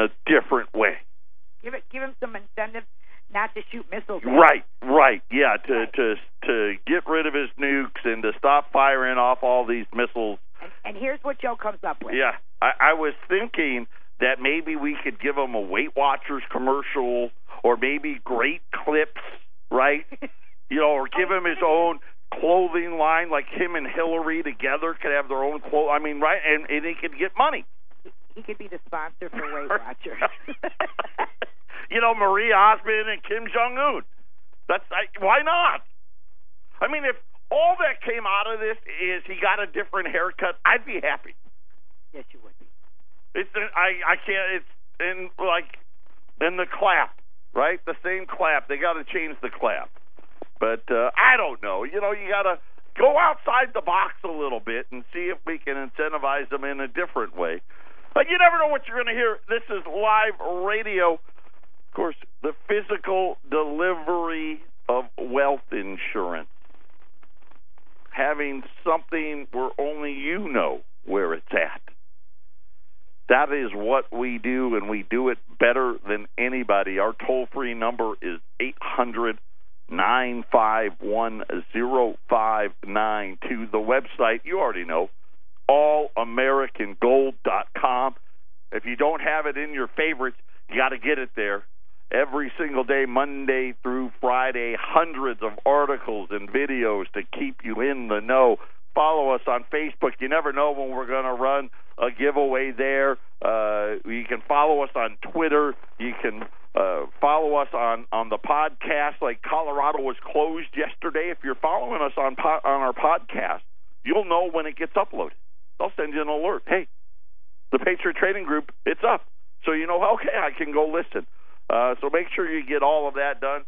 a different way. Give it, give him some incentive not to shoot missiles. Right, right, yeah, to Right. to to get rid of his nukes and to stop firing off all these missiles. And, and here's what Joe comes up with. Yeah, I, I was thinking that maybe we could give him a Weight Watchers commercial, or maybe great clips, right? You know, or give oh, him his own clothing line, like him and Hillary together could have their own clothes. I mean, right? And and he could get money. He could be the sponsor for Weight Watchers. you know, Marie Osmond and Kim Jong Un. That's I, why not? I mean, if all that came out of this is he got a different haircut, I'd be happy. yes, you would be. It's I I can't. It's in like in the clap, right? The same clap. They got to change the clap. But uh, I don't know. You know, you got to go outside the box a little bit and see if we can incentivize them in a different way. But you never know what you're going to hear. This is live radio. Of course, the physical delivery of wealth insurance. Having something where only you know where it's at. That is what we do, and we do it better than anybody. Our toll free number is eight hundred nine five one zero five nine two. The website, you already know, allamericangold.com. If you don't have it in your favorites, you got to get it there. Every single day, Monday through Friday, hundreds of articles and videos to keep you in the know. Follow us on Facebook. You never know when we're going to run a giveaway there. Uh, you can follow us on Twitter. You can uh, follow us on on the podcast. Like Colorado was closed yesterday. If you're following us on po- on our podcast, you'll know when it gets uploaded. They'll send you an alert. Hey, the Patriot Trading Group, it's up. So you know, okay, I can go listen. Uh, so make sure you get all of that done.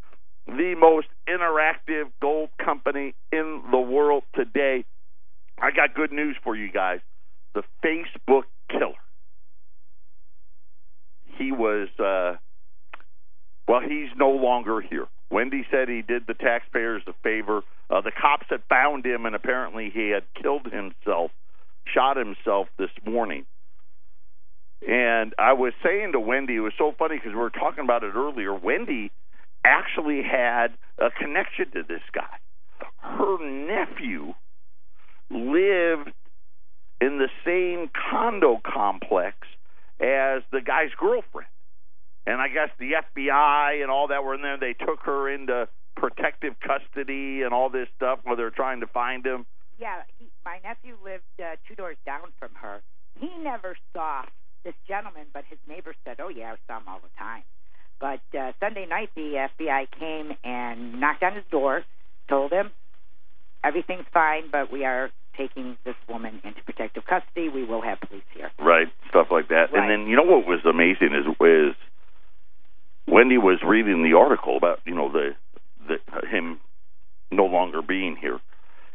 The most interactive gold company in the world today. I got good news for you guys. The Facebook killer. He was, uh, well, he's no longer here. Wendy said he did the taxpayers a favor. Uh, the cops had found him, and apparently he had killed himself, shot himself this morning. And I was saying to Wendy, it was so funny because we were talking about it earlier. Wendy actually had a connection to this guy. Her nephew lived in the same condo complex as the guy's girlfriend. And I guess the FBI and all that were in there. They took her into protective custody and all this stuff while they're trying to find him. Yeah, he, my nephew lived uh, two doors down from her. He never saw this gentleman, but his neighbor said, "Oh yeah, I saw him all the time." But uh, Sunday night, the FBI came and knocked on his door, told him everything's fine, but we are taking this woman into protective custody. We will have police here. Right, stuff like that. Right. And then you know what was amazing is is Wendy was reading the article about you know the the him no longer being here,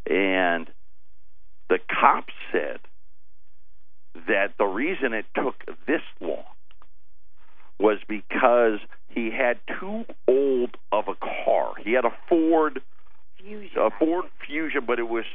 and the cops said that the reason it took this long was because he had too old of a car. He had a Ford Fusion. a Ford Fusion, but it was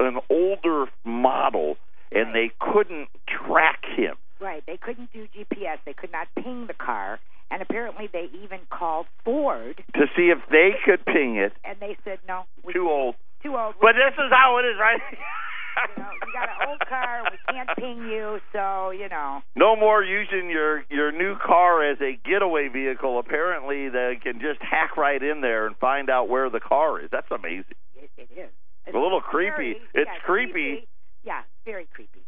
an older model, and they couldn't track him. Right. They couldn't do GPS. They could not ping the car. And apparently they even called Ford to see if they could ping it. and they said no. We, Too old. Too old. But this is how it is, right? you know, you got an old car. We can't ping you, so you know. no more using your your new car as a getaway vehicle. Apparently, they can just hack right in there and find out where the car is. That's amazing. It, it is. It's A little creepy. yeah, It's creepy. Yeah, very creepy.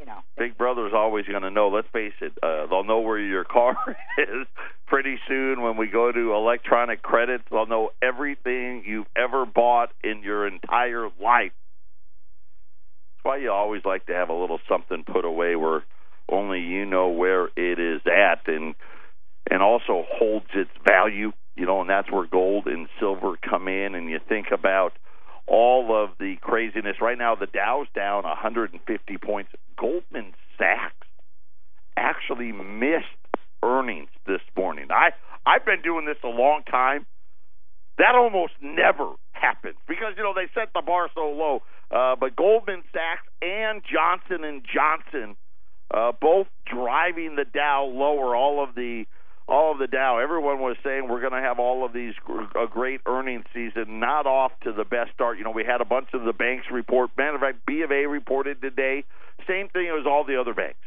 You know. Big Brother's always going to know. Let's face it. Uh, they'll know where your car is pretty soon when we go to electronic credits, they'll know everything you've ever bought in your entire life. That's why you always like to have a little something put away where only you know where it is at and and also holds its value, you know, and that's where gold and silver come in and you think about all of the craziness. Right now the Dow's down 150 points. Goldman Sachs actually missed earnings this morning. I I've been doing this a long time. That almost never happens because you know they set the bar so low. Uh, but Goldman Sachs and Johnson and Johnson uh, both driving the Dow lower. All of the all of the Dow. Everyone was saying we're going to have all of these a great earnings season. Not off to the best start. You know, we had a bunch of the banks report. Matter of fact, B of A reported today. Same thing as all the other banks.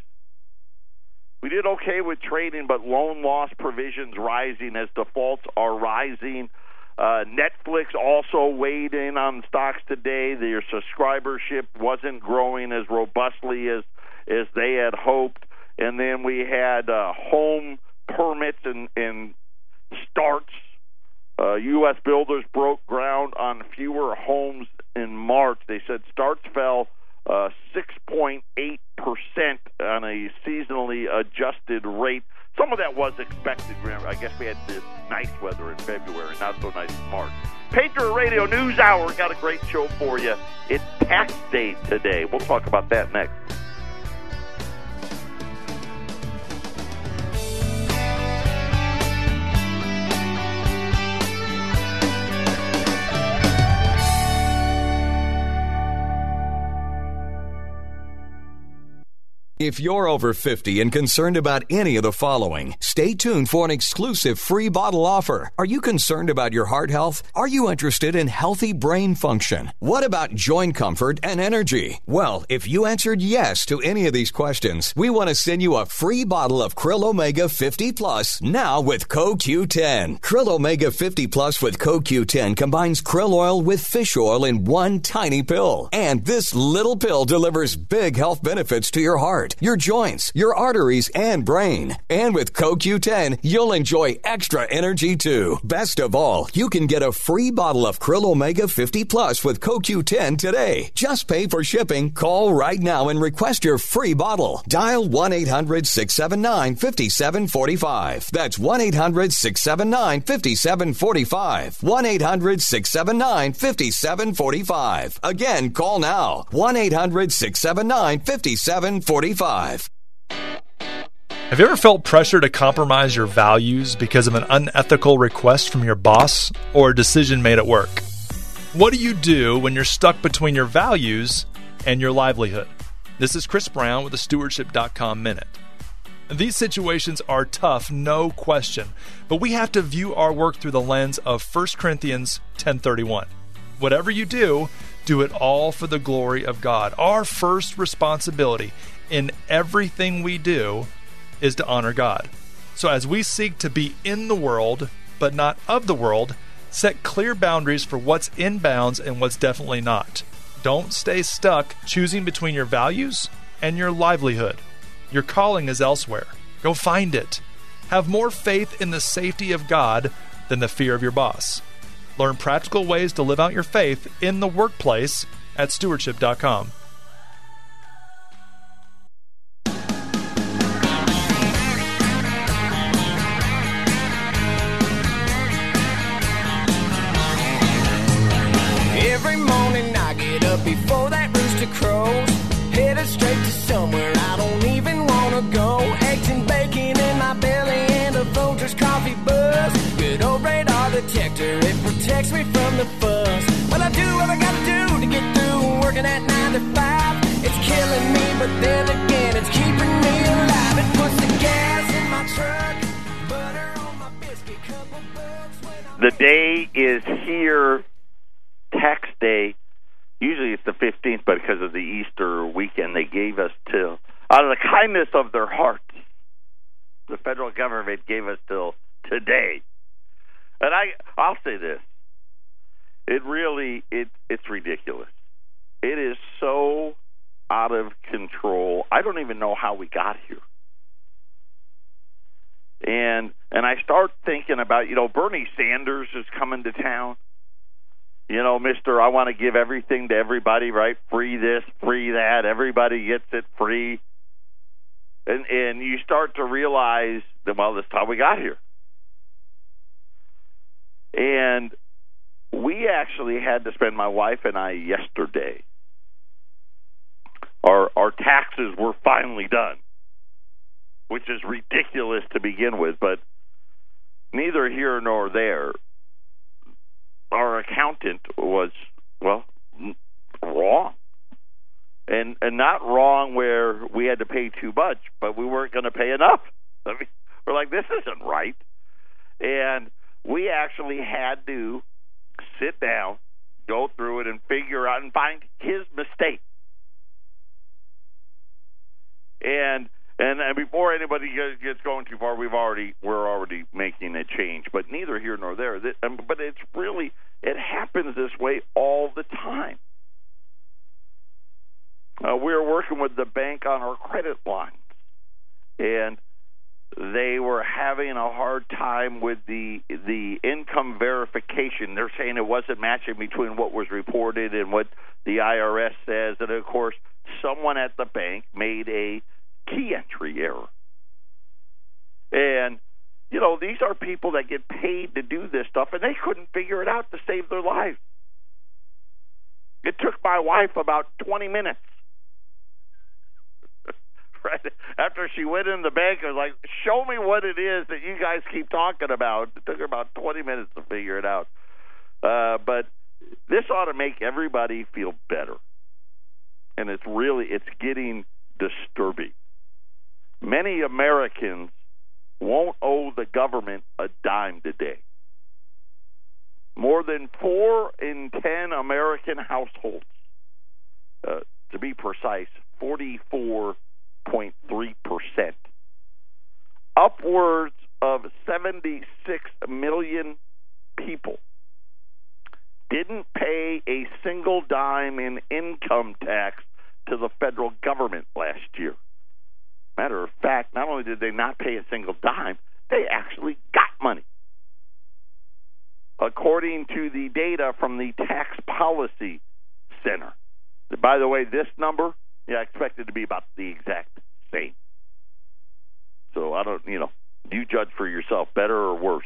We did okay with trading, but loan loss provisions rising as defaults are rising. Uh, Netflix also weighed in on stocks today. Their subscribership wasn't growing as robustly as as they had hoped. And then we had uh, home permits and, and starts. Uh, U.S. builders broke ground on fewer homes in March. They said starts fell uh, 6.8% on a seasonally adjusted rate. Some of that was expected. Remember, I guess we had this nice weather in February, not so nice in March. Patriot Radio News Hour got a great show for you. It's tax day today. We'll talk about that next. If you're over 50 and concerned about any of the following, stay tuned for an exclusive free bottle offer. Are you concerned about your heart health? Are you interested in healthy brain function? What about joint comfort and energy? Well, if you answered yes to any of these questions, we want to send you a free bottle of Krill Omega 50 Plus now with CoQ10. Krill Omega 50 Plus with CoQ10 combines krill oil with fish oil in one tiny pill. And this little pill delivers big health benefits to your heart your joints, your arteries, and brain. And with CoQ10, you'll enjoy extra energy too. Best of all, you can get a free bottle of Krill Omega 50 Plus with CoQ10 today. Just pay for shipping. Call right now and request your free bottle. Dial 1 800 679 5745. That's 1 800 679 5745. 1 800 679 5745. Again, call now. 1 800 679 5745. Have you ever felt pressure to compromise your values because of an unethical request from your boss or a decision made at work? What do you do when you're stuck between your values and your livelihood? This is Chris Brown with the stewardship.com minute. These situations are tough, no question, but we have to view our work through the lens of 1 Corinthians 10:31. Whatever you do, do it all for the glory of God. Our first responsibility in everything we do is to honor God. So as we seek to be in the world, but not of the world, set clear boundaries for what's in bounds and what's definitely not. Don't stay stuck choosing between your values and your livelihood. Your calling is elsewhere. Go find it. Have more faith in the safety of God than the fear of your boss. Learn practical ways to live out your faith in the workplace at stewardship.com. before that rooster crows. Headed straight to somewhere I don't even wanna go. Eggs and bacon in my belly and a coffee buzz. Good old radar detector, it protects me from the fuss. Well, I do what I gotta do to get through working at 9 to 5. It's killing me, but then again, it's keeping me alive. It puts the gas in my truck, The day is here, tax day Usually it's the 15th, but because of the Easter weekend, they gave us till out of the kindness of their hearts. The federal government gave us till today, and I I'll say this: it really it it's ridiculous. It is so out of control. I don't even know how we got here. and and I start thinking about you know Bernie Sanders is coming to town. You know, Mister, I want to give everything to everybody, right? Free this, free that. Everybody gets it free, and and you start to realize that well, this how we got here. And we actually had to spend my wife and I yesterday. Our our taxes were finally done, which is ridiculous to begin with, but neither here nor there. Our accountant was well wrong, and and not wrong where we had to pay too much, but we weren't going to pay enough. I mean, we're like, this isn't right, and we actually had to sit down, go through it, and figure out and find his mistake. And and, and before anybody gets going too far, we've already we're already making a change. But neither here nor there. Um, but it's really it happens this way all the time. Uh, we're working with the bank on our credit lines, and they were having a hard time with the the income verification. They're saying it wasn't matching between what was reported and what the IRS says, and of course, someone at the bank made a key entry error. And you know, these are people that get paid to do this stuff, and they couldn't figure it out to save their life. It took my wife about 20 minutes right after she went in the bank, I was like, "Show me what it is that you guys keep talking about." It took her about twenty minutes to figure it out, uh, but this ought to make everybody feel better, and it's really it's getting disturbing. Many Americans won't owe the government a dime today. More than four in ten American households, uh, to be precise, 44 6.3%. Upwards of 76 million people didn't pay a single dime in income tax to the federal government last year. Fact, not only did they not pay a single dime, they actually got money. According to the data from the Tax Policy Center. By the way, this number yeah, it to be about the exact same. So I don't, you know, you judge for yourself, better or worse.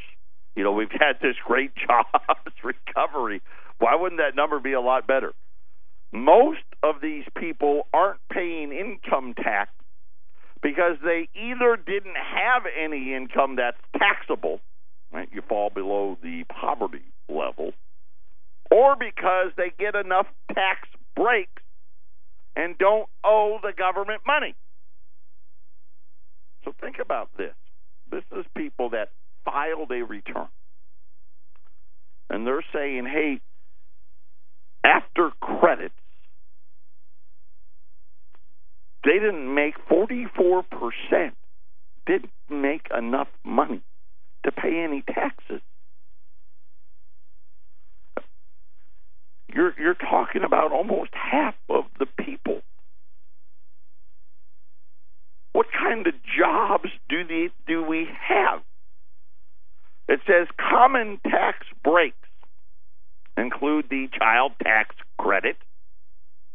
You know, we've had this great jobs recovery. Why wouldn't that number be a lot better? Most of these people aren't paying income tax because they either didn't have any income that's taxable, right? You fall below the poverty level, or because they get enough tax breaks and don't owe the government money. So think about this. This is people that filed a return. And they're saying, hey, after credits, they didn't make 44%, didn't make enough money to pay any taxes. You're you're talking about almost half of the people. What kind of jobs do the do we have? It says common tax breaks include the child tax credit,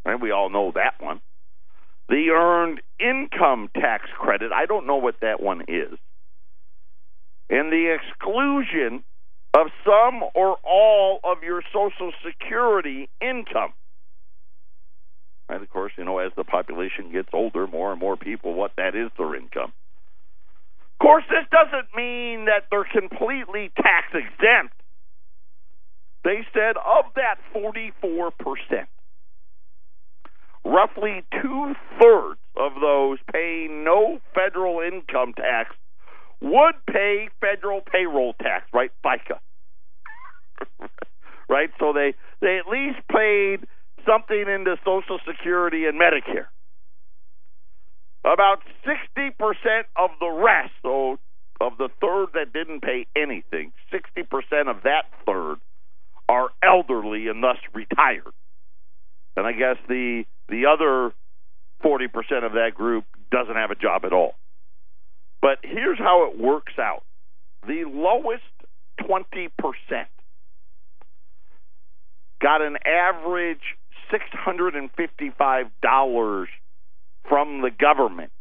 right? We all know that one. The earned income tax credit, I don't know what that one is. And the exclusion of some or all of your Social Security income. And of course, you know, as the population gets older, more and more people, what that is their income. Of course, this doesn't mean that they're completely tax exempt. They said of that 44%, roughly two thirds of those paying no federal income tax would pay federal payroll tax, right? FICA. right? So they they at least paid something into Social Security and Medicare. About 60% of the rest, so of the third that didn't pay anything, 60% of that third are elderly and thus retired. And I guess the the other 40% of that group doesn't have a job at all. But here's how it works out the lowest 20% got an average $655 from the government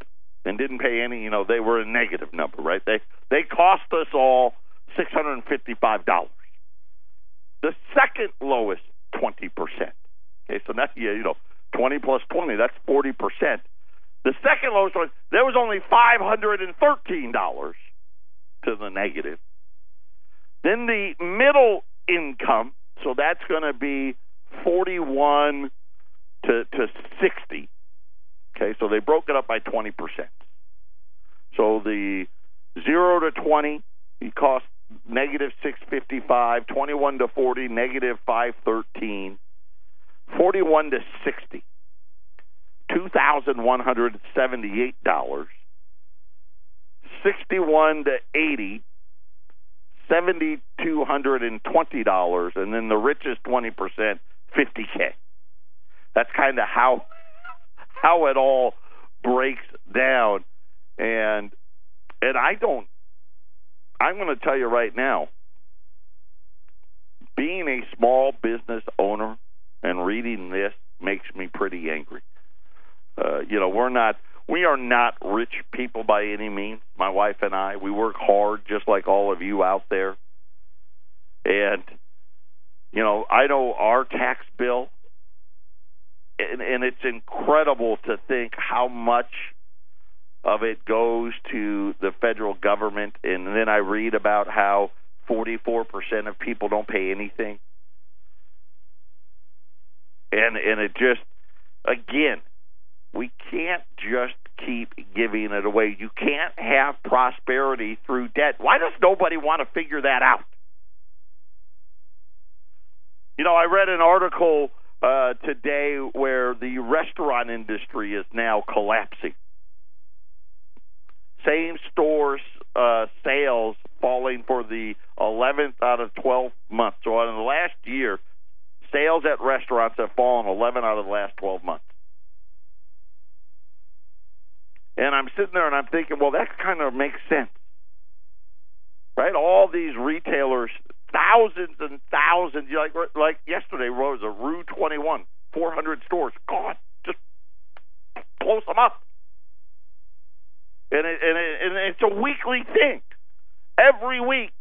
and didn't pay any, you know, they were a negative number, right? They they cost us all $655. The second lowest 20%. Okay, so that's yeah, you know, 20 plus 20, that's 40%. The second lowest one, there was only $513 to the negative. Then the middle income, so that's going to be 41 to, to 60. Okay, so they broke it up by 20%. So the 0 to 20, it cost negative 655, 21 to 40, negative 513, 41 to 60, $2,178, 61 to 80, $7,220, and then the richest 20%, 50K. That's kind of how how it all breaks down. And and I don't I'm going to tell you right now, being a small business owner and reading this makes me pretty angry. Uh, you know, we're not we are not rich people by any means. My wife and I, we work hard just like all of you out there. And you know, I know our tax bill and, and it's incredible to think how much of it goes to the federal government and then I read about how 44% of people don't pay anything. And and it just again, we can't just keep giving it away. You can't have prosperity through debt. Why does nobody want to figure that out? You know, I read an article uh, today where the restaurant industry is now collapsing. Same stores uh, sales falling for the 11th out of 12 months. So in the last year, sales at restaurants have fallen 11 out of the last 12 months. And I'm sitting there and I'm thinking, well, that kind of makes sense. Right? All these retailers thousands and thousands. Like like yesterday, was a Rue 21, 400 stores. God, just close them up. And it, and, it, and it's a weekly thing. Every week,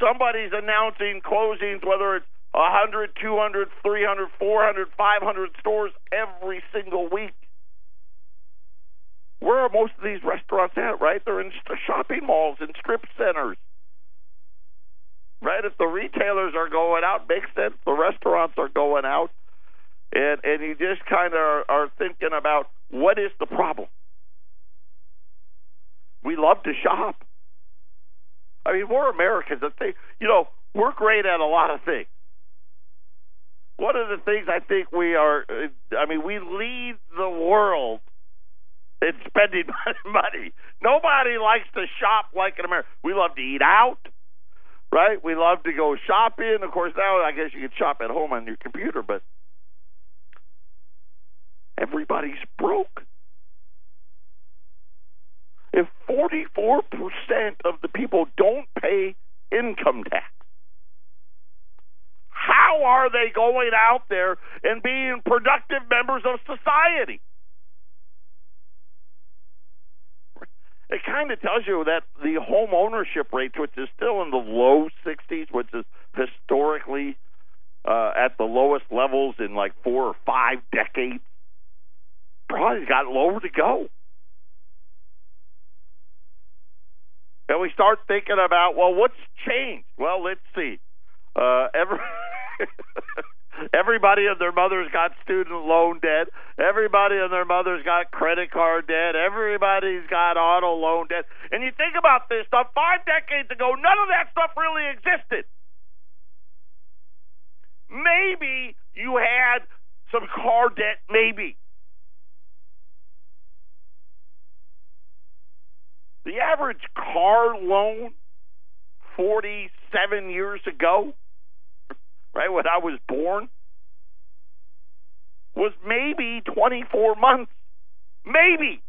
somebody's announcing closings, whether it's 100, 200, 300, 400, 500 stores every single week. Where are most of these restaurants at, right? They're in shopping malls and strip centers right? If the retailers are going out, makes sense. The restaurants are going out, and and you just kind of are, are thinking about what is the problem. We love to shop. I mean, we're Americans. You know we're great at a lot of things. One of the things I think we are, uh, I mean, we lead the world in spending money. Nobody likes to shop like in America. We love to eat out right? We love to go shopping. Of course, now I guess you can shop at home on your computer, but everybody's broke. If 44% of the people don't pay income tax, how are they going out there and being productive members of society? it kind of tells you that the home ownership rate, which is still in the low 60s, which is historically uh, at the lowest levels in like four or five decades, probably got lower to go. And we start thinking about, well, what's changed? Well, let's see. Uh, every Everybody and their mother's got student loan debt. Everybody and their mother's got credit card debt. Everybody's got auto loan debt. And you think about this stuff, five decades ago, none of that stuff really existed. Maybe you had some car debt, maybe. The average car loan 47 years ago right when I was born, was maybe 24 months. Maybe.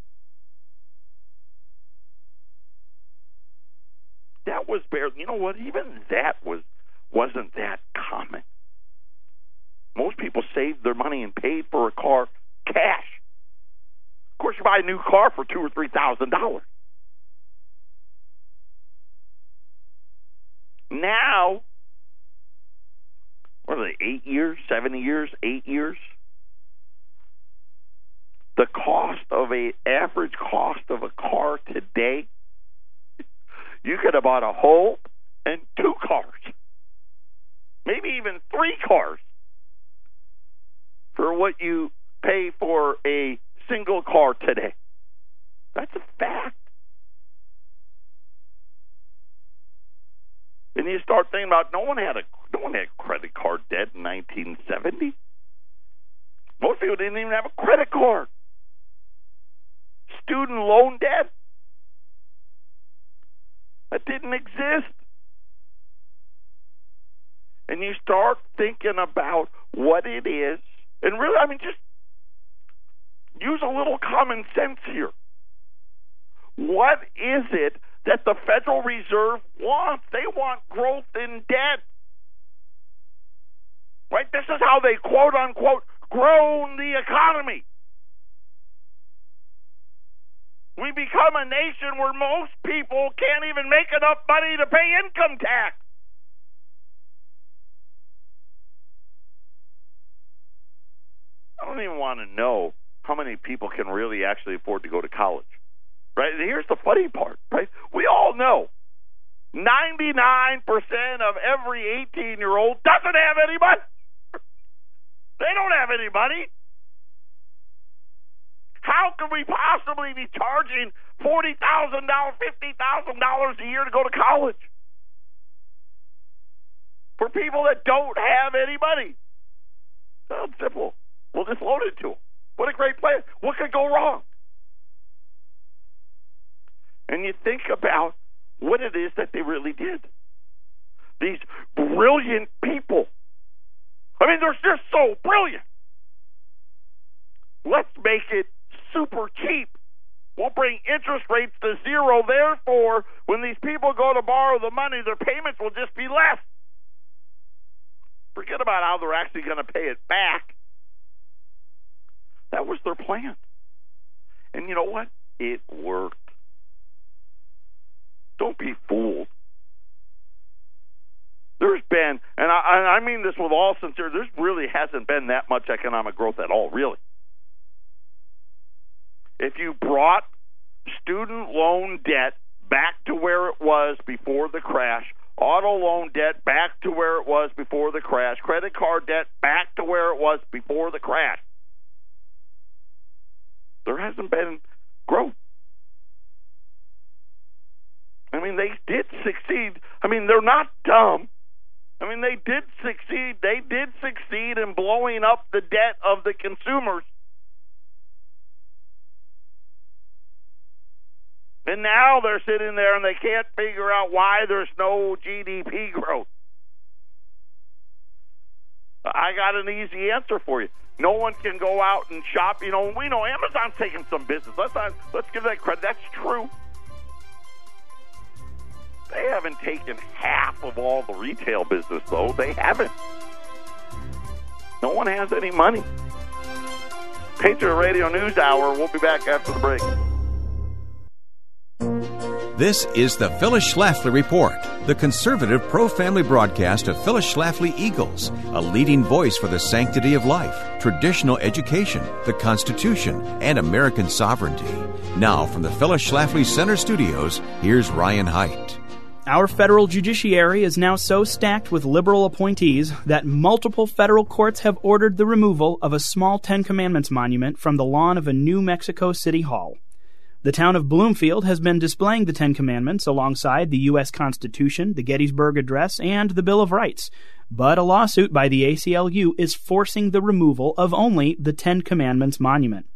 that was barely. You know what? Even that was wasn't that common. Most people saved their money and paid for a car cash. Of course, you buy a new car for two or three thousand dollars. Now, what are they? Eight years, seven years, eight years. The cost of a average cost of a car today, you could have bought a whole and two cars, maybe even three cars for what you pay for a single car today. That's a fact. And you start thinking about no one had a no one had credit card debt in 1970. Most people didn't even have a credit card. Student loan debt that didn't exist. And you start thinking about what it is, and really, I mean, just use a little common sense here. What is it that the Federal Reserve wants. They want growth in debt. Right? This is how they quote unquote grown the economy. We become a nation where most people can't even make enough money to pay income tax. I don't even want to know how many people can really actually afford to go to college. Right? Here's the funny part, right? We all know 99% of every 18 year old doesn't have any money. They don't have any money. How can we possibly be charging $40,000, $50,000 a year to go to college? For people that don't have any money. Sounds simple. We'll just loan it to them. What a great plan. What could go wrong? and you think about what it is that they really did. These brilliant people. I mean, they're just so brilliant. Let's make it super cheap. We'll bring interest rates to zero. Therefore, when these people go to borrow the money, their payments will just be less. Forget about how they're actually going to pay it back. That was their plan. And you know what? It worked. Don't be fooled. There's been, and I, I mean this with all sincerity, there really hasn't been that much economic growth at all, really. If you brought student loan debt back to where it was before the crash, auto loan debt back to where it was before the crash, credit card debt back to where it was before the crash, there hasn't been growth. I mean, they did succeed. I mean, they're not dumb. I mean, they did succeed. They did succeed in blowing up the debt of the consumers. And now they're sitting there and they can't figure out why there's no GDP growth. I got an easy answer for you. No one can go out and shop. You know, we know Amazon's taking some business. Let's not, let's give that credit. That's true. They haven't taken half of all the retail business, though. They haven't. No one has any money. Patriot Radio News Hour. We'll be back after the break. This is the Phyllis Schlafly Report, the conservative pro family broadcast of Phyllis Schlafly Eagles, a leading voice for the sanctity of life, traditional education, the Constitution, and American sovereignty. Now, from the Phyllis Schlafly Center Studios, here's Ryan Haidt. Our federal judiciary is now so stacked with liberal appointees that multiple federal courts have ordered the removal of a small Ten Commandments monument from the lawn of a New Mexico City Hall. The town of Bloomfield has been displaying the Ten Commandments alongside the U.S. Constitution, the Gettysburg Address, and the Bill of Rights. But a lawsuit by the ACLU is forcing the removal of only the Ten Commandments monument.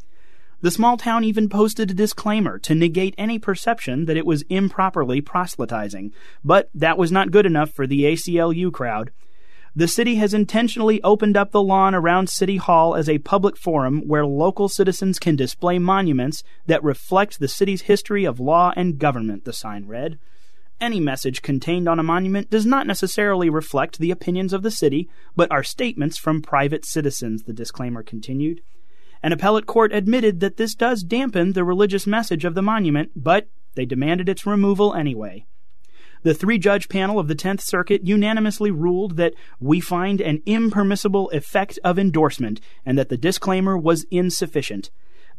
The small town even posted a disclaimer to negate any perception that it was improperly proselytizing, but that was not good enough for the ACLU crowd. The city has intentionally opened up the lawn around City Hall as a public forum where local citizens can display monuments that reflect the city's history of law and government, the sign read. Any message contained on a monument does not necessarily reflect the opinions of the city, but are statements from private citizens, the disclaimer continued. An appellate court admitted that this does dampen the religious message of the monument, but they demanded its removal anyway. The three judge panel of the Tenth Circuit unanimously ruled that we find an impermissible effect of endorsement and that the disclaimer was insufficient.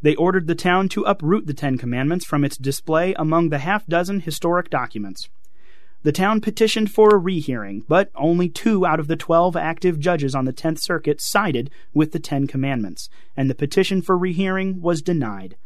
They ordered the town to uproot the Ten Commandments from its display among the half dozen historic documents. The town petitioned for a rehearing, but only two out of the twelve active judges on the Tenth Circuit sided with the Ten Commandments, and the petition for rehearing was denied.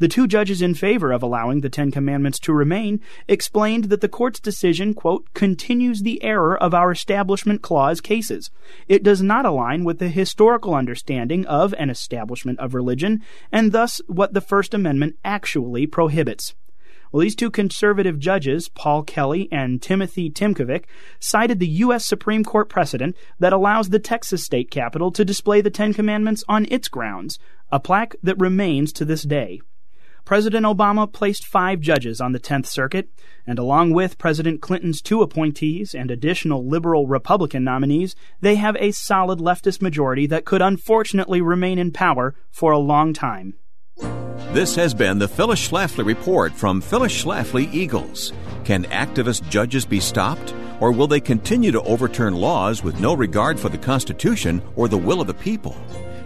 The two judges in favor of allowing the Ten Commandments to remain explained that the court's decision, quote, continues the error of our Establishment Clause cases. It does not align with the historical understanding of an establishment of religion, and thus what the First Amendment actually prohibits. Well, these two conservative judges, Paul Kelly and Timothy Tymkovich, cited the U.S. Supreme Court precedent that allows the Texas state capitol to display the Ten Commandments on its grounds, a plaque that remains to this day. President Obama placed five judges on the Tenth Circuit, and along with President Clinton's two appointees and additional liberal Republican nominees, they have a solid leftist majority that could unfortunately remain in power for a long time. This has been the Phyllis Schlafly Report from Phyllis Schlafly Eagles. Can activist judges be stopped? Or will they continue to overturn laws with no regard for the Constitution or the will of the people?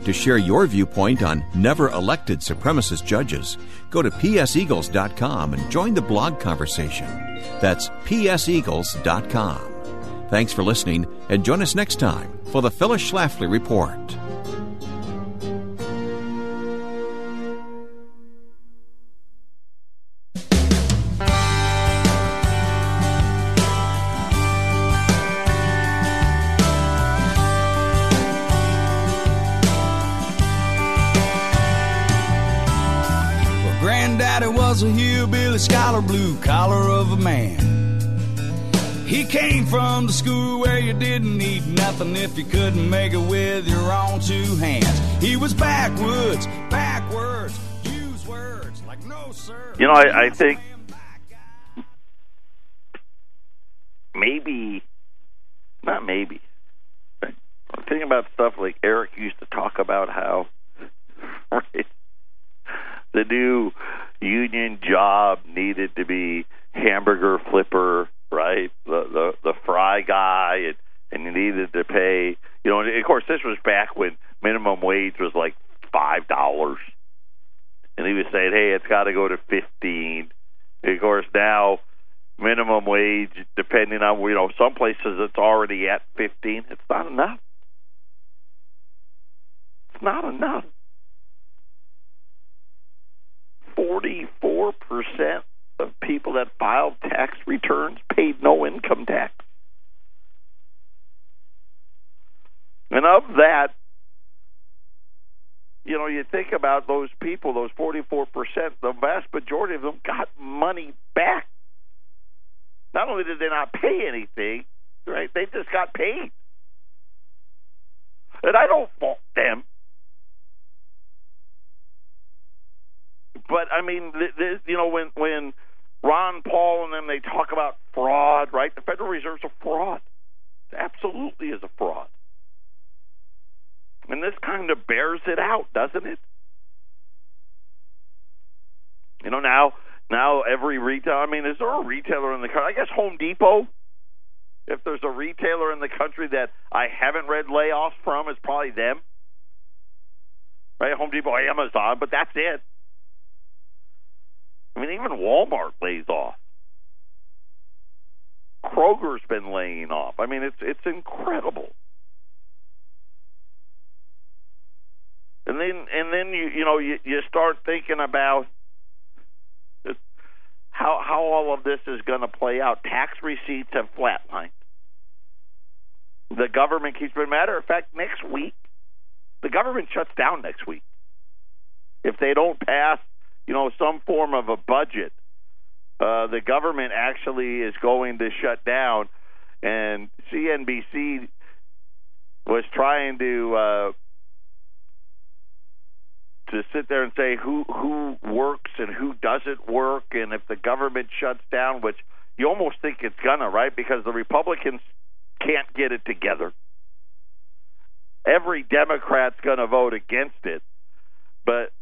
To share your viewpoint on never elected supremacist judges, go to pseagles.com and join the blog conversation. That's pseagles.com. Thanks for listening and join us next time for the Phyllis Schlafly Report. Was a hillbilly scholar, blue collar of a man. He came from the school where you didn't need nothing if you couldn't make it with your own two hands. He was backwoods, backwards, use words like no sir. You know, I, I think maybe, not maybe. but I'm thinking about stuff like Eric used to talk about how right, the new union job needed to be hamburger flipper, right? The the the fry guy, and and you needed to pay. You know, and of course, this was back when minimum wage was like five dollars, and he was saying, "Hey, it's got to go to fifteen. Of course, now minimum wage, depending on you know, some places it's already at fifteen. It's not enough. It's not enough. Forty-four percent of people that filed tax returns paid no income tax. And of that, you know, you think about those people, those 44%, the vast majority of them got money back. Not only did they not pay anything, right, they just got paid. And I don't fault them. But I mean, th- th- you know, when when Ron Paul and them they talk about fraud, right? The Federal Reserve's a fraud. It absolutely is a fraud. And this kind of bears it out, doesn't it? You know, now now every retail. I mean, is there a retailer in the country? I guess Home Depot. If there's a retailer in the country that I haven't read layoffs from, it's probably them. Right, Home Depot, Amazon, but that's it. I mean, even Walmart lays off. Kroger's been laying off. I mean, it's it's incredible. And then and then you you know you you start thinking about how how all of this is going to play out. Tax receipts have flatlined. The government keeps. But matter of fact, next week, the government shuts down next week if they don't pass, you know, some form of a budget. Uh, the government actually is going to shut down, and CNBC was trying to uh, to sit there and say who who works and who doesn't work, and if the government shuts down, which You almost think it's gonna, right? Because the Republicans can't get it together. Every Democrat's gonna vote against it, but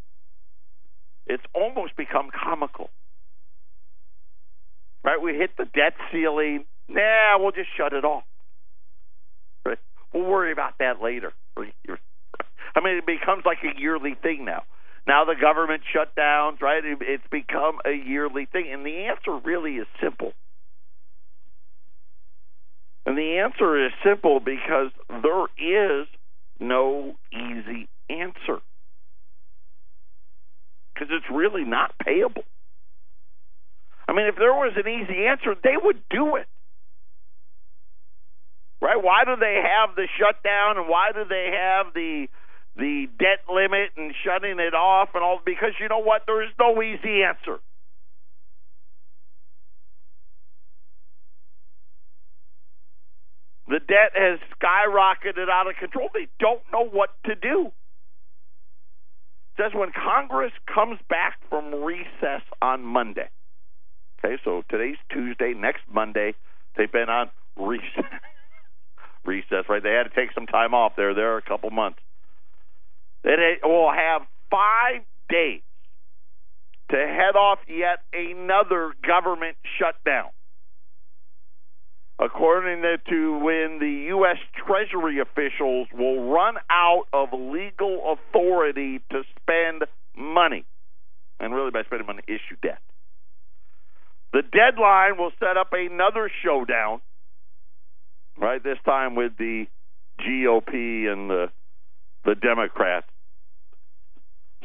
it's almost become comical. Right? We hit the debt ceiling. Nah, we'll just shut it off. Right? We'll worry about that later. I mean, it becomes like a yearly thing now. Now the government shutdowns, right? It's become a yearly thing. And the answer really is simple. And the answer is simple because there is no easy answer. Because it's really not payable. I mean, if there was an easy answer, they would do it. Right? Why do they have the shutdown and why do they have the the debt limit and shutting it off and all because you know what there is no easy answer the debt has skyrocketed out of control they don't know what to do says when congress comes back from recess on monday. Okay so today's tuesday. Next monday they've been on recess. Recess right? They had to take some time off. There there a couple months. It will have five days to head off yet another government shutdown. According to when the U.S. Treasury officials will run out of legal authority to spend money, and really by spending money, issue debt. The deadline will set up another showdown, right? This time with the GOP and the the Democrats.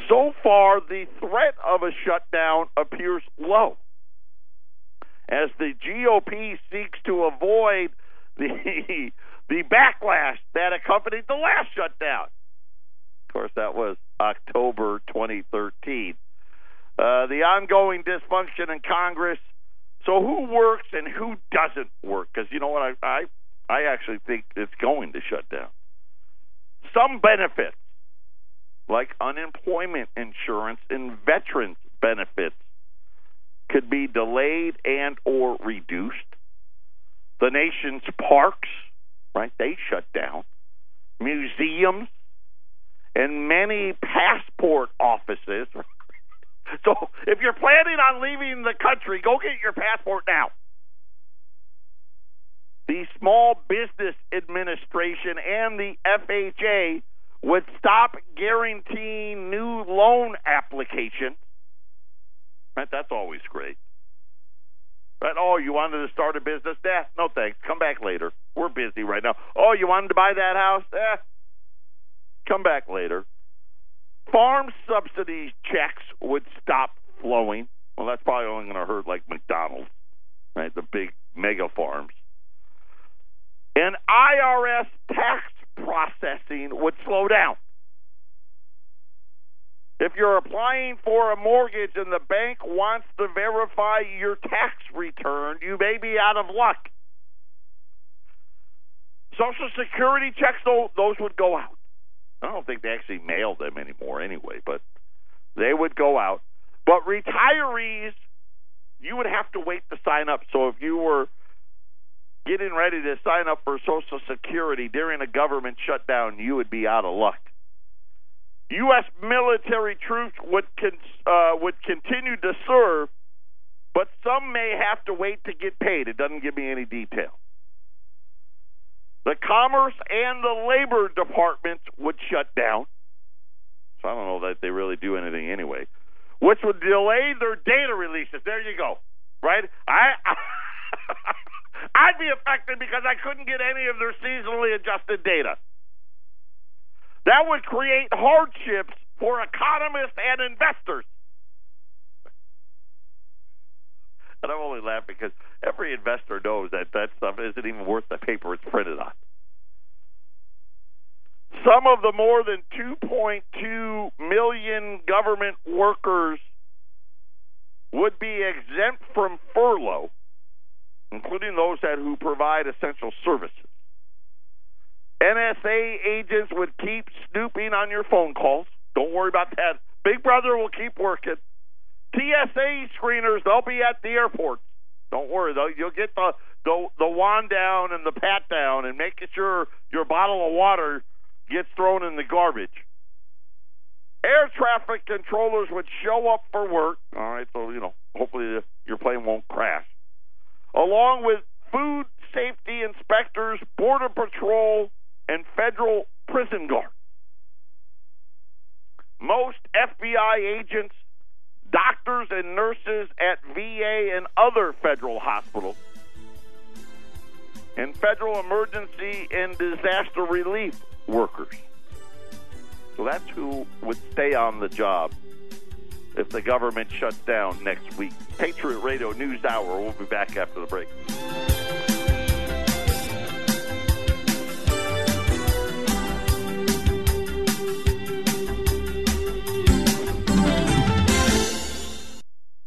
So far, the threat of a shutdown appears low as the GOP seeks to avoid the the backlash that accompanied the last shutdown. Of course, that was October 2013. Uh, the ongoing dysfunction in Congress. So, who works and who doesn't work? Because you know what, I, I I actually think it's going to shut down some benefits, like unemployment insurance and veterans benefits, could be delayed and or reduced. The nation's parks, right, they shut down. Museums and many passport offices. so if you're planning on leaving the country, go get your passport now the Small Business Administration and the FHA would stop guaranteeing new loan applications. That's always great. Right? Oh, you wanted to start a business? Eh, no thanks. Come back later. We're busy right now. Oh, you wanted to buy that house? Eh, come back later. Farm subsidy checks would stop flowing. Well, that's probably only going to hurt like McDonald's, right? The big mega farms and IRS tax processing would slow down. If you're applying for a mortgage and the bank wants to verify your tax return, you may be out of luck. Social Security checks, though, those would go out. I don't think they actually mail them anymore anyway, but they would go out. But retirees, you would have to wait to sign up. So if you were getting ready to sign up for Social Security during a government shutdown, you would be out of luck. U.S. military troops would con- uh, would continue to serve, but some may have to wait to get paid. It doesn't give me any detail. The Commerce and the Labor departments would shut down. So I don't know that they really do anything anyway, which would delay their data releases. There you go. Right? I, I I'd be affected because I couldn't get any of their seasonally adjusted data. That would create hardships for economists and investors. And I'm only laughing because every investor knows that that stuff isn't even worth the paper it's printed on. Some of the more than 2.2 million government workers would be exempt from furlough including those that who provide essential services. NSA agents would keep snooping on your phone calls. Don't worry about that. Big Brother will keep working. TSA screeners, they'll be at the airports. Don't worry though, you'll get the the the wand down and the pat down and making sure your bottle of water gets thrown in the garbage. Air traffic controllers would show up for work. All right, so you know, hopefully your plane won't crash. Along with food safety inspectors, border patrol, and federal prison guards. Most FBI agents, doctors, and nurses at VA and other federal hospitals, and federal emergency and disaster relief workers. So that's who would stay on the job if the government shuts down next week. Patriot Radio News Hour. We'll be back after the break.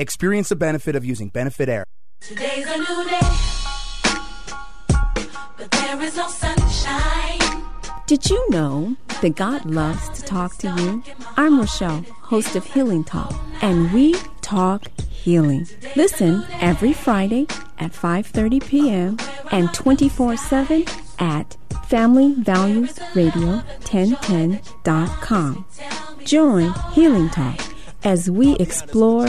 Experience the benefit of using Benefit Air. Today's a new day, but there is no sunshine. Did you know that God loves to talk to you? I'm Rochelle, host of Healing Talk, and we talk healing. Listen every Friday at 5:30 p.m. and 24/7 at familyvaluesradio1010.com. Join Healing Talk as we explore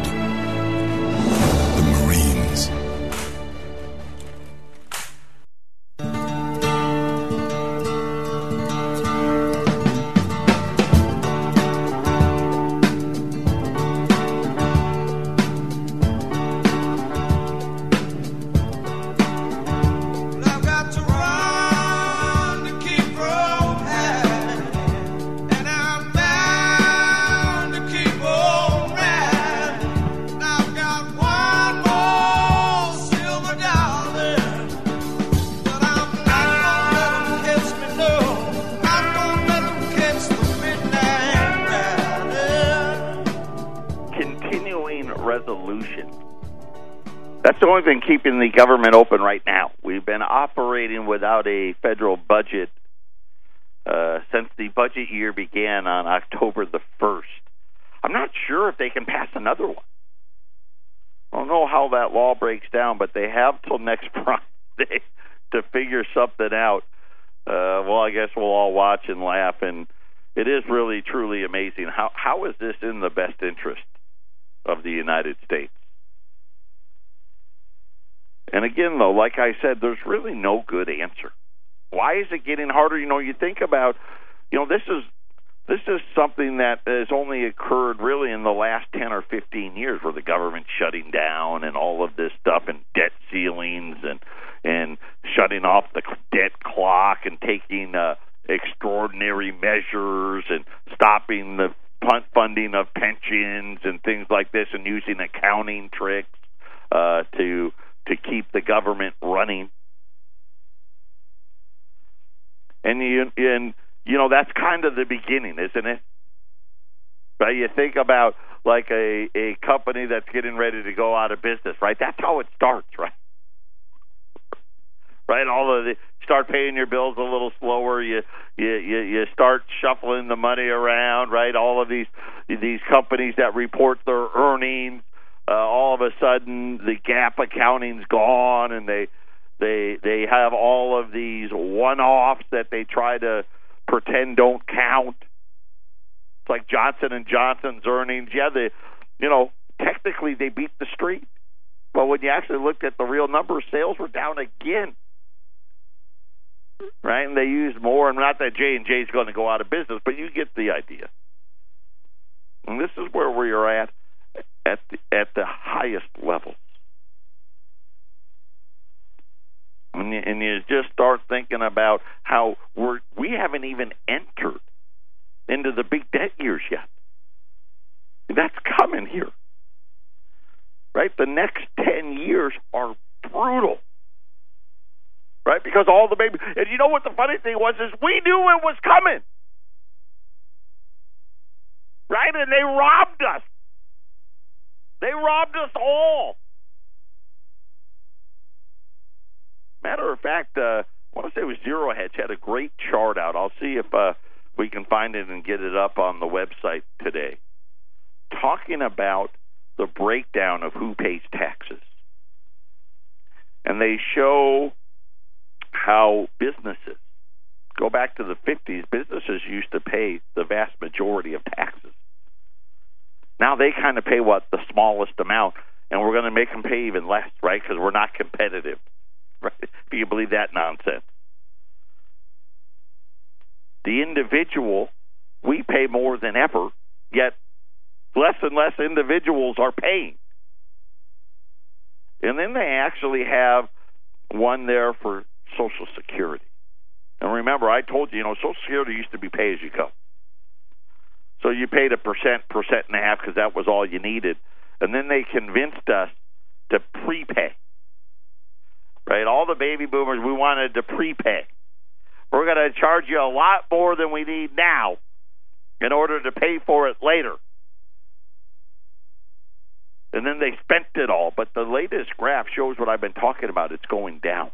only thing keeping the government open right now. We've been operating without a federal budget uh, since the budget year began on October the 1st. I'm not sure if they can pass another one. I don't know how that law breaks down, but they have till next Friday to figure something out. Uh, well, I guess we'll all watch and laugh, and it is really truly amazing. How how is this in the best interest of the United States? And again, though, like I said, there's really no good answer. Why is it getting harder? You know, you think about, you know, this is this is something that has only occurred really in the last 10 or 15 years where the government's shutting down and all of this stuff and debt ceilings and and shutting off the debt clock and taking uh, extraordinary measures and stopping the funding of pensions and things like this and using accounting tricks uh, to to keep the government running. And you and you know that's kind of the beginning, isn't it? But you think about like a a company that's getting ready to go out of business, right? That's how it starts, right? Right, all of the start paying your bills a little slower. You you you, you start shuffling the money around, right? All of these these companies that report their earnings, uh, all of a sudden the GAAP accounting's gone, and they they they have all of these one-offs that they try to pretend don't count. It's like Johnson and Johnson's earnings. Yeah, they you know technically they beat the street, but when you actually looked at the real numbers, sales were down again right? And they use more, and not that J and J is going to go out of business, but you get the idea. And this is where we are at at the, at the highest levels. And you, and you just start thinking about how we're we haven't even entered into the big debt years yet. That's coming here, right? The next ten years are brutal right? Because all the baby, and you know what the funny thing was is we knew it was coming, right? And they robbed us. They robbed us all. Matter of fact, uh, I want to say it was Zero Hedge had a great chart out. I'll see if uh, we can find it and get it up on the website today, talking about the breakdown of who pays taxes. And they show how businesses go back to the 50s, businesses used to pay the vast majority of taxes. Now they kind of pay what the smallest amount, and we're going to make them pay even less, right? Because we're not competitive, right? If you believe that nonsense. The individual, we pay more than ever, yet less and less individuals are paying. And then they actually have one there for Social Security. And remember, I told you, you know, Social Security used to be pay as you go. So you paid a percent, percent and a half because that was all you needed. And then they convinced us to prepay. Right? All the baby boomers, we wanted to prepay. We're going to charge you a lot more than we need now in order to pay for it later. And then they spent it all. But the latest graph shows what I've been talking about. It's going down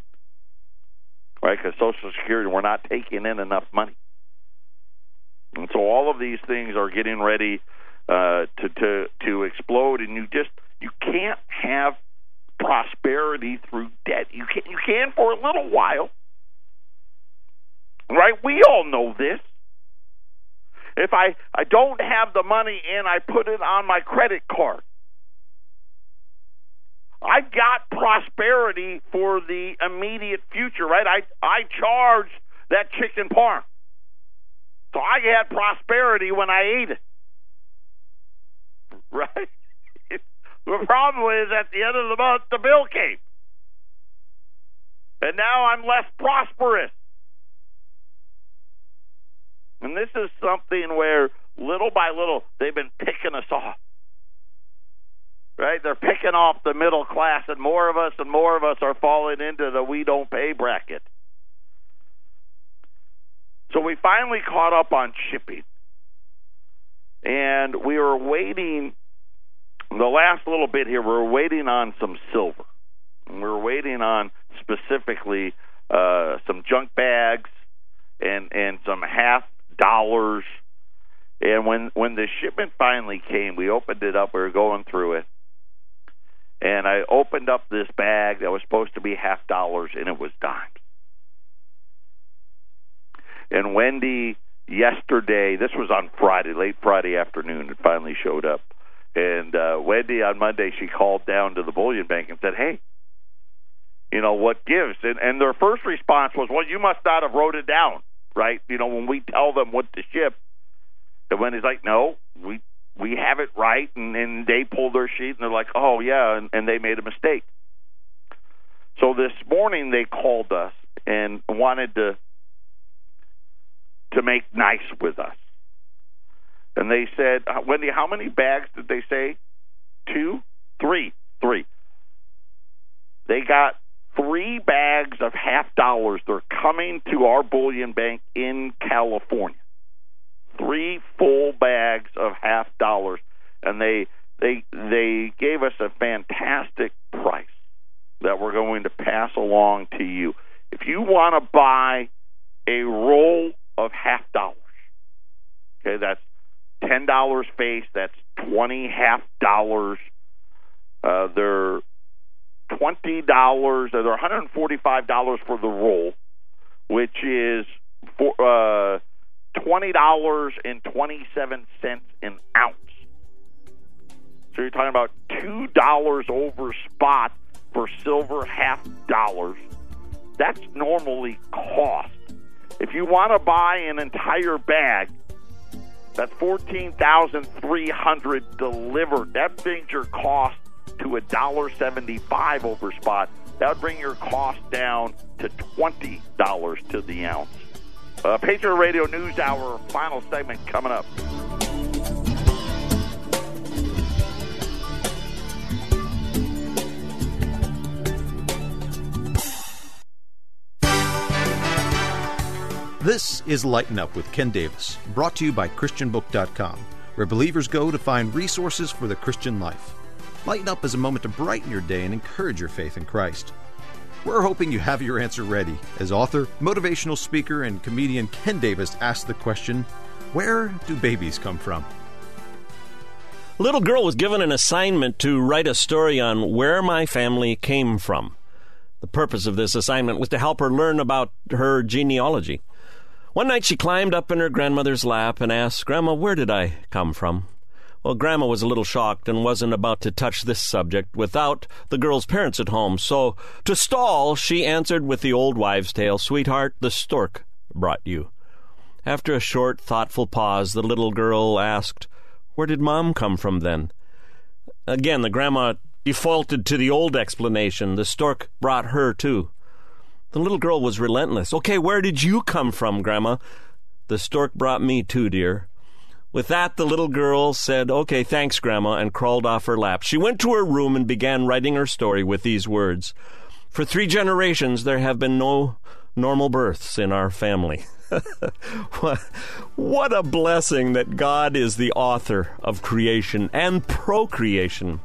right? Because Social Security, we're not taking in enough money, and so all of these things are getting ready uh, to to to explode. And you just you can't have prosperity through debt. You can you can for a little while, right? We all know this. If I I don't have the money and I put it on my credit card, I got prosperity for the immediate future, right? I I charged that chicken parm. So I had prosperity when I ate it. Right? the problem is at the end of the month the bill came. And now I'm less prosperous. And this is something where little by little they've been picking us off right? They're picking off the middle class, and more of us and more of us are falling into the we don't pay bracket. So we finally caught up on shipping. And we were waiting the last little bit here, we were waiting on some silver. We were waiting on specifically uh, some junk bags and and some half dollars. And when when the shipment finally came, we opened it up. We were going through it, and I opened up this bag that was supposed to be half dollars, and it was dimes. And Wendy yesterday, this was on Friday, late Friday afternoon, it finally showed up. And uh, Wendy on Monday, she called down to the bullion bank and said, "Hey, you know what gives?" And, and their first response was, "Well, you must not have wrote it down, right? You know, when we tell them what to ship." And Wendy's like, "No, we we have it right, and, and they pull their sheet and they're like, oh yeah, and, and they made a mistake. So this morning they called us and wanted to to make nice with us, and they said, uh, Wendy, how many bags did they say? Two, three, three. They got three bags of half dollars. They're coming to our bullion bank in California three full bags of half dollars, and they they they gave us a fantastic price that we're going to pass along to you. If you you want to buy a roll of half dollars, okay, that's ten dollars face. That's twenty half dollars. Uh, they're twenty dollars. They're one hundred and forty-five dollars for the roll, which is for uh, twenty dollars and twenty-seven cents an ounce. So you're talking about two dollars over spot for silver half dollars. That's normally cost. If you want to buy an entire bag, that's fourteen thousand three hundred delivered. That brings your cost to a dollar seventy-five over spot. That would bring your cost down to twenty dollars to the ounce. Uh, Patriot Radio News Hour final segment coming up. This is Lighten Up with Ken Davis, brought to you by ChristianBook.com, where believers go to find resources for the Christian life. Lighten Up is a moment to brighten your day and encourage your faith in Christ. We're hoping you have your answer ready as author, motivational speaker, and comedian Ken Davis asks the question Where do babies come from? A little girl was given an assignment to write a story on where my family came from. The purpose of this assignment was to help her learn about her genealogy. One night she climbed up in her grandmother's lap and asked, Grandma, where did I come from? Well, Grandma was a little shocked and wasn't about to touch this subject without the girl's parents at home, so to stall, she answered with the old wives' tale, Sweetheart, the stork brought you. After a short, thoughtful pause, the little girl asked, Where did Mom come from then? Again, the grandma defaulted to the old explanation. The stork brought her, too. The little girl was relentless. Okay, where did you come from, Grandma? The stork brought me too, dear. With that, the little girl said, Okay, thanks, Grandma, and crawled off her lap. She went to her room and began writing her story with these words For three generations, there have been no normal births in our family. what a blessing that God is the author of creation and procreation.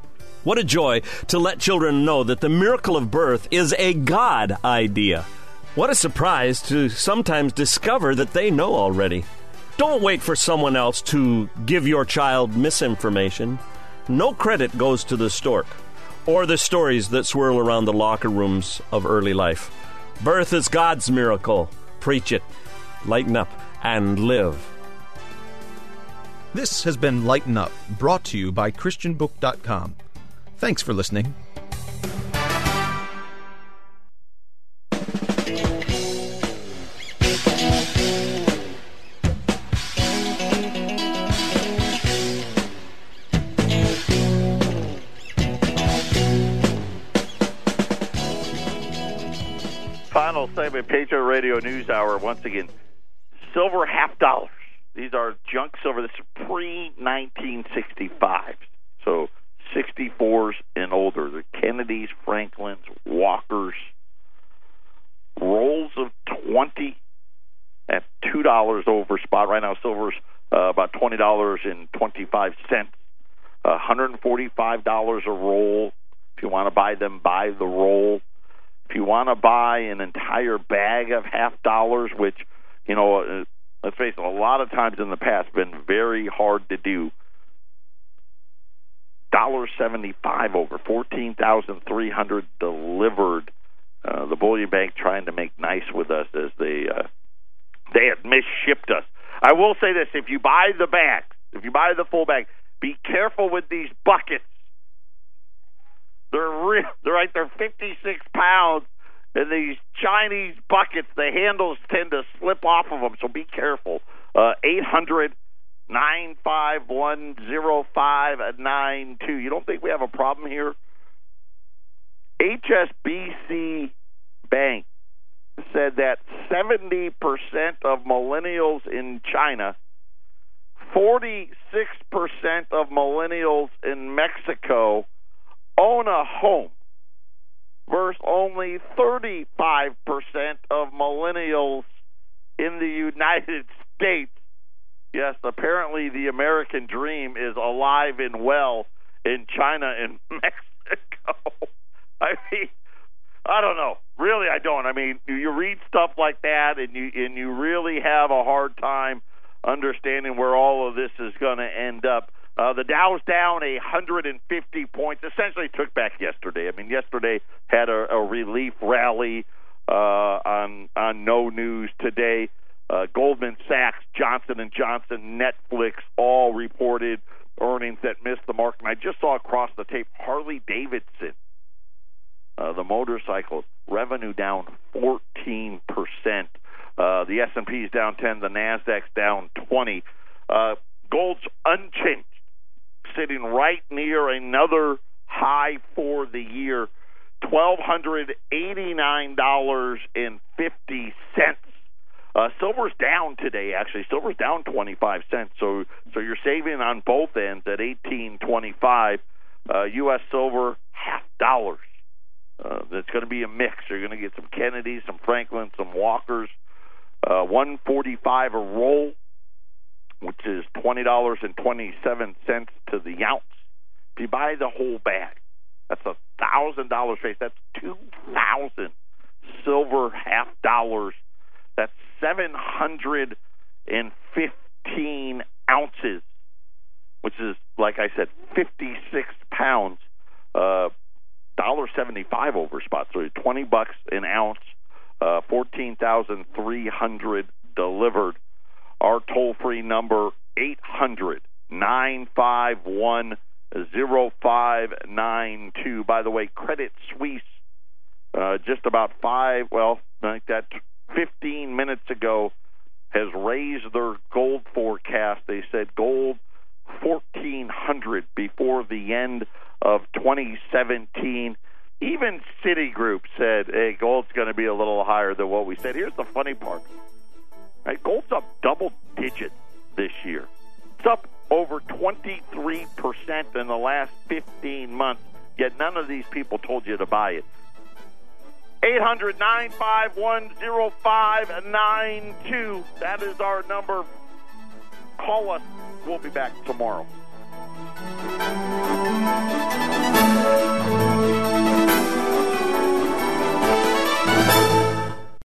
What a joy to let children know that the miracle of birth is a God idea. What a surprise to sometimes discover that they know already. Don't wait for someone else to give your child misinformation. No credit goes to the stork or the stories that swirl around the locker rooms of early life. Birth is God's miracle. Preach it, lighten up, and live. This has been Lighten Up, brought to you by ChristianBook.com. Thanks for listening. Final segment, Patriot Radio News Hour. Once again, silver half dollars. These are junk silver. This is pre 1965. So 64s and older. The Kennedys, Franklins, Walkers. Rolls of 20 at $2 over spot. Right now, silver's uh, about $20.25. Uh, $145 a roll. If you want to buy them, buy the roll. If you want to buy an entire bag of half dollars, which, you know, uh, let's face it, a lot of times in the past been very hard to do. Dollar seventy five over fourteen thousand three hundred delivered. Uh, the bullion bank trying to make nice with us as they uh, they had misshipped us. I will say this: if you buy the bag, if you buy the full bag, be careful with these buckets. They're real. They're like they're fifty six pounds, and these Chinese buckets, the handles tend to slip off of them. So be careful. Uh, eight hundred nine five one zero five nine two. You don't think we have a problem here? HSBC Bank said that 70% of millennials in China, 46% of millennials in Mexico own a home, versus only 35% of millennials in the United States. Yes, apparently the American dream is alive and well in China and Mexico. I mean, I don't know. really, I don't. I mean, you read stuff like that, and you and you really have a hard time understanding where all of this is going to end up. Uh, the Dow's down 150 points. Essentially, took back yesterday. I mean, yesterday had a, a relief rally uh, on on no news today. Uh, Goldman Sachs, Johnson and Johnson, Netflix all reported earnings that missed the mark. And I just saw across the tape Harley Davidson, uh, the motorcycles, revenue down 14 percent. Uh, the S&P is down 10, the Nasdaq's down 20. Uh, gold's unchanged, sitting right near another high for the year, twelve hundred eighty-nine dollars and fifty cents. Uh, silver's down today. Actually, silver's down twenty-five cents. So, so you're saving on both ends at eighteen twenty-five. Uh, U.S. silver half dollars. Uh, it's going to be a mix. You're going to get some Kennedys, some Franklin, some Walkers. Uh, one forty-five a roll, which is twenty dollars and twenty-seven cents to the ounce. If you buy the whole bag, that's a thousand dollars face. That's two thousand silver half dollars. That's seven hundred and fifteen ounces, which is like I said, fifty six pounds. Uh, dollar seventy five over spot. So twenty bucks an ounce. Uh, fourteen thousand three hundred delivered. Our toll free number eight hundred nine five one zero five nine two. By the way, Credit Suisse uh, just about five, well, like that, fifteen minutes ago, has raised their gold forecast. They said gold fourteen hundred before the end of 2017. Even Citigroup said, "Hey, gold's going to be a little higher than what we said." Here's the funny part: right, gold's up double digits this year. It's up over 23 percent in the last 15 months. Yet none of these people told you to buy it. 800 592 That is our number. Call us. We'll be back tomorrow.